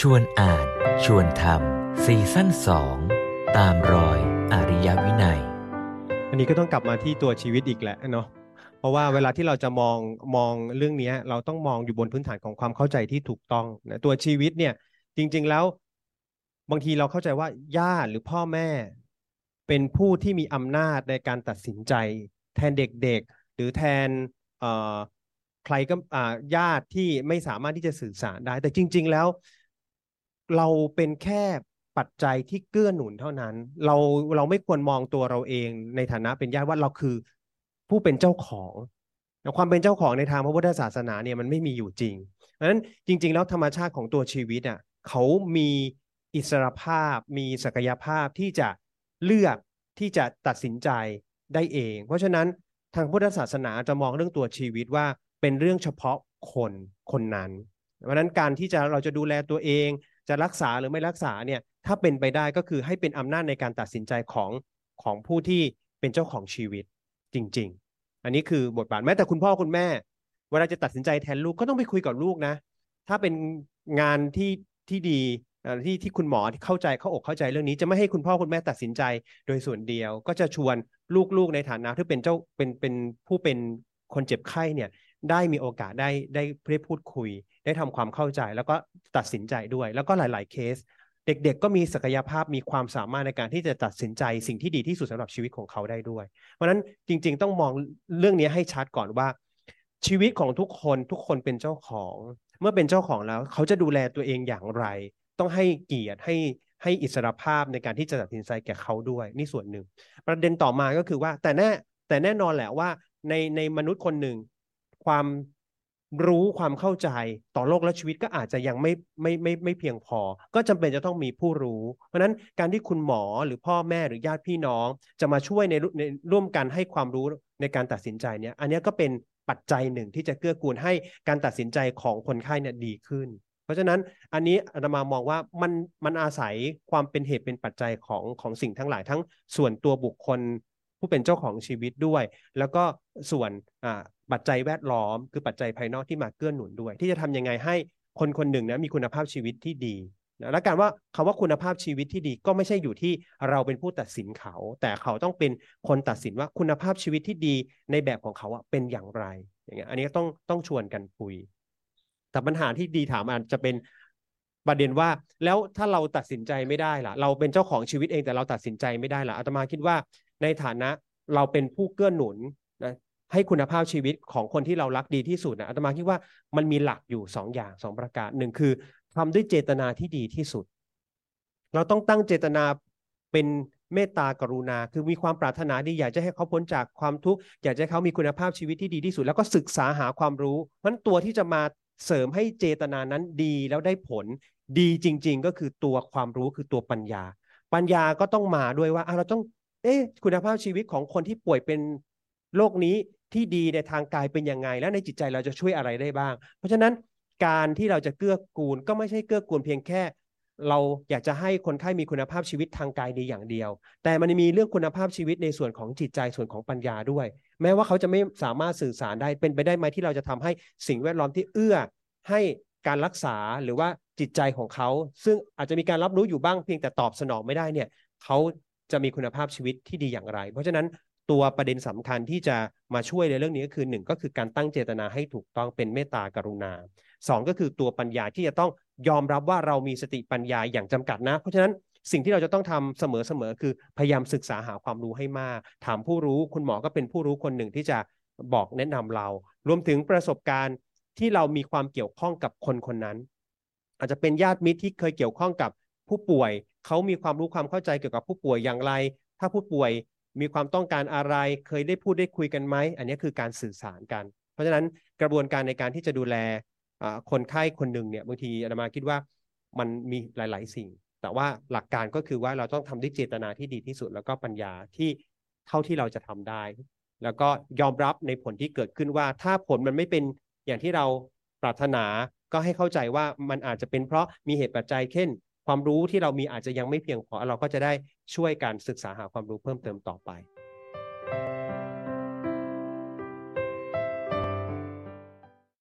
ชวนอ่าน ชวนทำซีซั่นสองตามรอยอริยวินัย อันนี้ก็ต้องกลับมาที่ตัวชีวิตอีกแหละเนาะเพราะว่าเวลาที่เราจะมองมองเรื่องนี้เราต้องมองอยู่บนพื้นฐานของความเข้าใจที่ถูกต้องนะตัวชีวิตเนี่ย จริง ๆแล้ว บางทีเราเข้าใจว่าญาติหรือพ่อแม่ เป็นผู้ที่มีอำนาจในการตัดสินใจ แทนเด็กๆ หรือแทนใครก็ญาติที่ไม่สามารถที่จะสื่อสารได้ แต่จริง ๆ แล้ว เราเป็นแค่ปัจจัยที่เกื้อหนุนเท่านั้น เราเราไม่ควรมองตัวเราเองในฐานะเป็นญาติว่าเราคือผู้เป็นเจ้าของความเป็นเจ้าของในทางพระพุทธศาสนาเนี่ยมันไม่มีอยู่จริงเพราะฉะนั้นจริง ๆ แล้วธรรมชาติของตัวชีวิตอะเขามีอิสรภาพ มีศักยภาพที่จะเลือกที่จะตัดสินใจได้เอง เพราะฉะนั้นทางพุทธศาสนาจะมองเรื่องตัวชีวิตว่าเป็นเรื่องเฉพาะคนคนนั้น เพราะฉะนั้นการที่จะเราจะดูแลตัวเอง จะรักษาหรือไม่รักษาเนี่ยถ้าเป็นไปได้ก็คือให้เป็นอำนาจในการตัดสินใจของของผู้ที่เป็นเจ้าของชีวิตจริง ๆ อันนี้คือบทบาทแม้แต่คุณพ่อคุณแม่ เวลาจะตัดสินใจแทนลูกก็ต้องไปคุยกับลูกนะ ถ้าเป็นงานที่ที่ดีที่ที่คุณหมอที่เข้าใจเข้าอกเข้าใจเรื่องนี้จะไม่ให้คุณพ่อคุณแม่ตัดสินใจโดยส่วนเดียว ก็จะชวนลูกๆในฐานะที่เป็นเจ้าเป็นเป็นผู้เป็นคนเจ็บไข้เนี่ย ได้มีโอกาสได้ได้ได้พูดคุย ได้ทำความเข้าใจแล้วก็ตัดสินใจด้วย แล้วก็หลาย ๆ เคส เด็ก ๆ ก็มีศักยภาพมีความสามารถในการที่จะตัดสินใจสิ่งที่ดีที่สุดสำหรับชีวิตของเขาได้ด้วย เพราะฉะนั้นจริง ๆ ต้องมองเรื่องนี้ให้ชัดก่อนว่า ชีวิตของทุกคนทุกคนเป็นเจ้าของ เมื่อเป็นเจ้าของแล้ว เขาจะดูแลตัวเองอย่างไร ต้องให้เกียรติให้ให้อิสรภาพในการที่จะตัดสินใจแก่เขาด้วยนี่ส่วนหนึ่ง ประเด็นต่อมาก็คือว่าแต่แน่แต่แน่นอนแหละว่าในในมนุษย์คนหนึ่ง ความรู้ความเข้าใจต่อโลกและชีวิตก็อาจจะยังไม่ไม่ไม่ไม่เพียงพอ ก็จำเป็นจะต้องมีผู้รู้ เพราะฉะนั้นการที่คุณหมอหรือพ่อแม่หรือญาติพี่น้อง จะมาช่วยในในร่วมกันให้ความรู้ในการตัดสินใจเนี่ยอันนี้ก็เป็นปัจจัยหนึ่งที่จะเกื้อกูลให้การตัดสินใจของคนไข้เนี่ยดีขึ้น เพราะฉะนั้นอันนี้อาตมามองว่ามันมันอาศัยความเป็นเหตุเป็นปัจจัยของของสิ่งทั้งหลายทั้งส่วนตัวบุคคล ผู้เป็นเจ้าของชีวิตด้วย แล้วก็ส่วนอ่าปัจจัยแวดล้อม คือปัจจัยภายนอกที่มาเกื้อหนุนด้วย ที่จะทำยังไงให้คนคนหนึ่งนะมีคุณภาพชีวิตที่ดีนะและการว่าคำว่าคุณภาพชีวิตที่ดีก็ไม่ใช่อยู่ที่เราเป็นผู้ตัดสินเขา แต่เขาต้องเป็นคนตัดสินว่าคุณภาพชีวิตที่ดีในแบบของเขาเป็นอย่างไรอย่างเงี้ยอันนี้ต้องต้องชวนกันคุย แต่ปัญหาที่ดีถามอาจจะเป็นประเด็นว่าแล้วถ้าเราตัดสินใจไม่ได้ล่ะ เราเป็นเจ้าของชีวิตเองแต่เราตัดสินใจไม่ได้ล่ะอาตมาคิดว่า ในฐานะเราเป็นผู้เกื้อหนุนนะให้คุณภาพชีวิตของคนที่เรารักดีที่สุดนะอาตมาคิดว่ามันมีหลักอยู่สองอย่างสองประการหนึ่งคือทำด้วยเจตนาที่ดีที่สุด เราต้องตั้งเจตนาเป็นเมตตากรุณา คือมีความปรารถนาดีอยากจะให้เขาพ้นจากความทุกข์อยากจะให้เขามีคุณภาพชีวิตที่ดีที่สุด แล้วก็ศึกษาหาความรู้เพราะตัวที่จะมาเสริมให้เจตนานั้นดีแล้วได้ผลดีจริง ๆ ก็คือตัวความรู้คือตัวปัญญา ปัญญาก็ต้องมาด้วยว่าเราต้อง เอ๊ะคุณภาพชีวิตของคนที่ป่วยเป็นโรคนี้ที่ดีในทางกายเป็นยังไง และในจิตใจเราจะช่วยอะไรได้บ้าง เพราะฉะนั้นการที่เราจะเกื้อกูลก็ไม่ใช่เกื้อกูลเพียงแค่ เราอยากจะให้คนไข้มีคุณภาพชีวิตทางกายดีอย่างเดียว แต่มันมีเรื่องคุณภาพชีวิตในส่วนของจิตใจส่วนของปัญญาด้วย แม้ว่าเขาจะไม่สามารถสื่อสารได้เป็นไปได้ไหมที่เราจะทำให้สิ่งแวดล้อมที่เอื้อให้การรักษาหรือว่าจิตใจของเขา ซึ่งอาจจะมีการรับรู้อยู่บ้างเพียงแต่ตอบสนองไม่ได้เนี่ยเขา จะมีคุณภาพชีวิตที่ดีอย่างไร เพราะฉะนั้นตัวประเด็นสำคัญที่จะมาช่วยในเรื่องนี้ก็คือหนึ่งก็คือการตั้งเจตนาให้ถูกต้องเป็นเมตตากรุณาสองก็คือตัวปัญญาที่จะต้องยอมรับว่าเรามีสติปัญญาอย่างจำกัดนะ เพราะฉะนั้นสิ่งที่เราจะต้องทำเสมอๆคือพยายามศึกษาหาความรู้ให้มาก ถามผู้รู้คุณหมอก็เป็นผู้รู้คนหนึ่งที่จะบอกแนะนำเรา รวมถึงประสบการณ์ที่เรามีความเกี่ยวข้องกับคนคนนั้น อาจจะเป็นญาติมิตรที่เคยเกี่ยวข้องกับผู้ป่วย เขามีความรู้ความเข้าใจเกี่ยวกับผู้ป่วยอย่างไร ถ้าผู้ป่วยมีความต้องการอะไร เคยได้พูดได้คุยกันไหม อันนี้คือการสื่อสารกัน เพราะฉะนั้นกระบวนการในการที่จะดูแลคนไข้คนหนึ่งเนี่ยบางทีอาตมาคิดว่ามันมีหลาย ๆ สิ่ง แต่ว่าหลักการก็คือว่าเราต้องทำด้วยเจตนาที่ดีที่สุด แล้วก็ปัญญาที่เท่าที่เราจะทำได้ แล้วก็ยอมรับในผลที่เกิดขึ้นว่า ถ้าผลมันไม่เป็นอย่างที่เราปรารถนาก็ให้เข้าใจว่ามันอาจจะเป็นเพราะมีเหตุปัจจัยเช่น ความรู้ที่เรามีอาจจะยังไม่เพียงพอเราก็จะได้ช่วยการศึกษาหาความรู้เพิ่มเติมต่อไป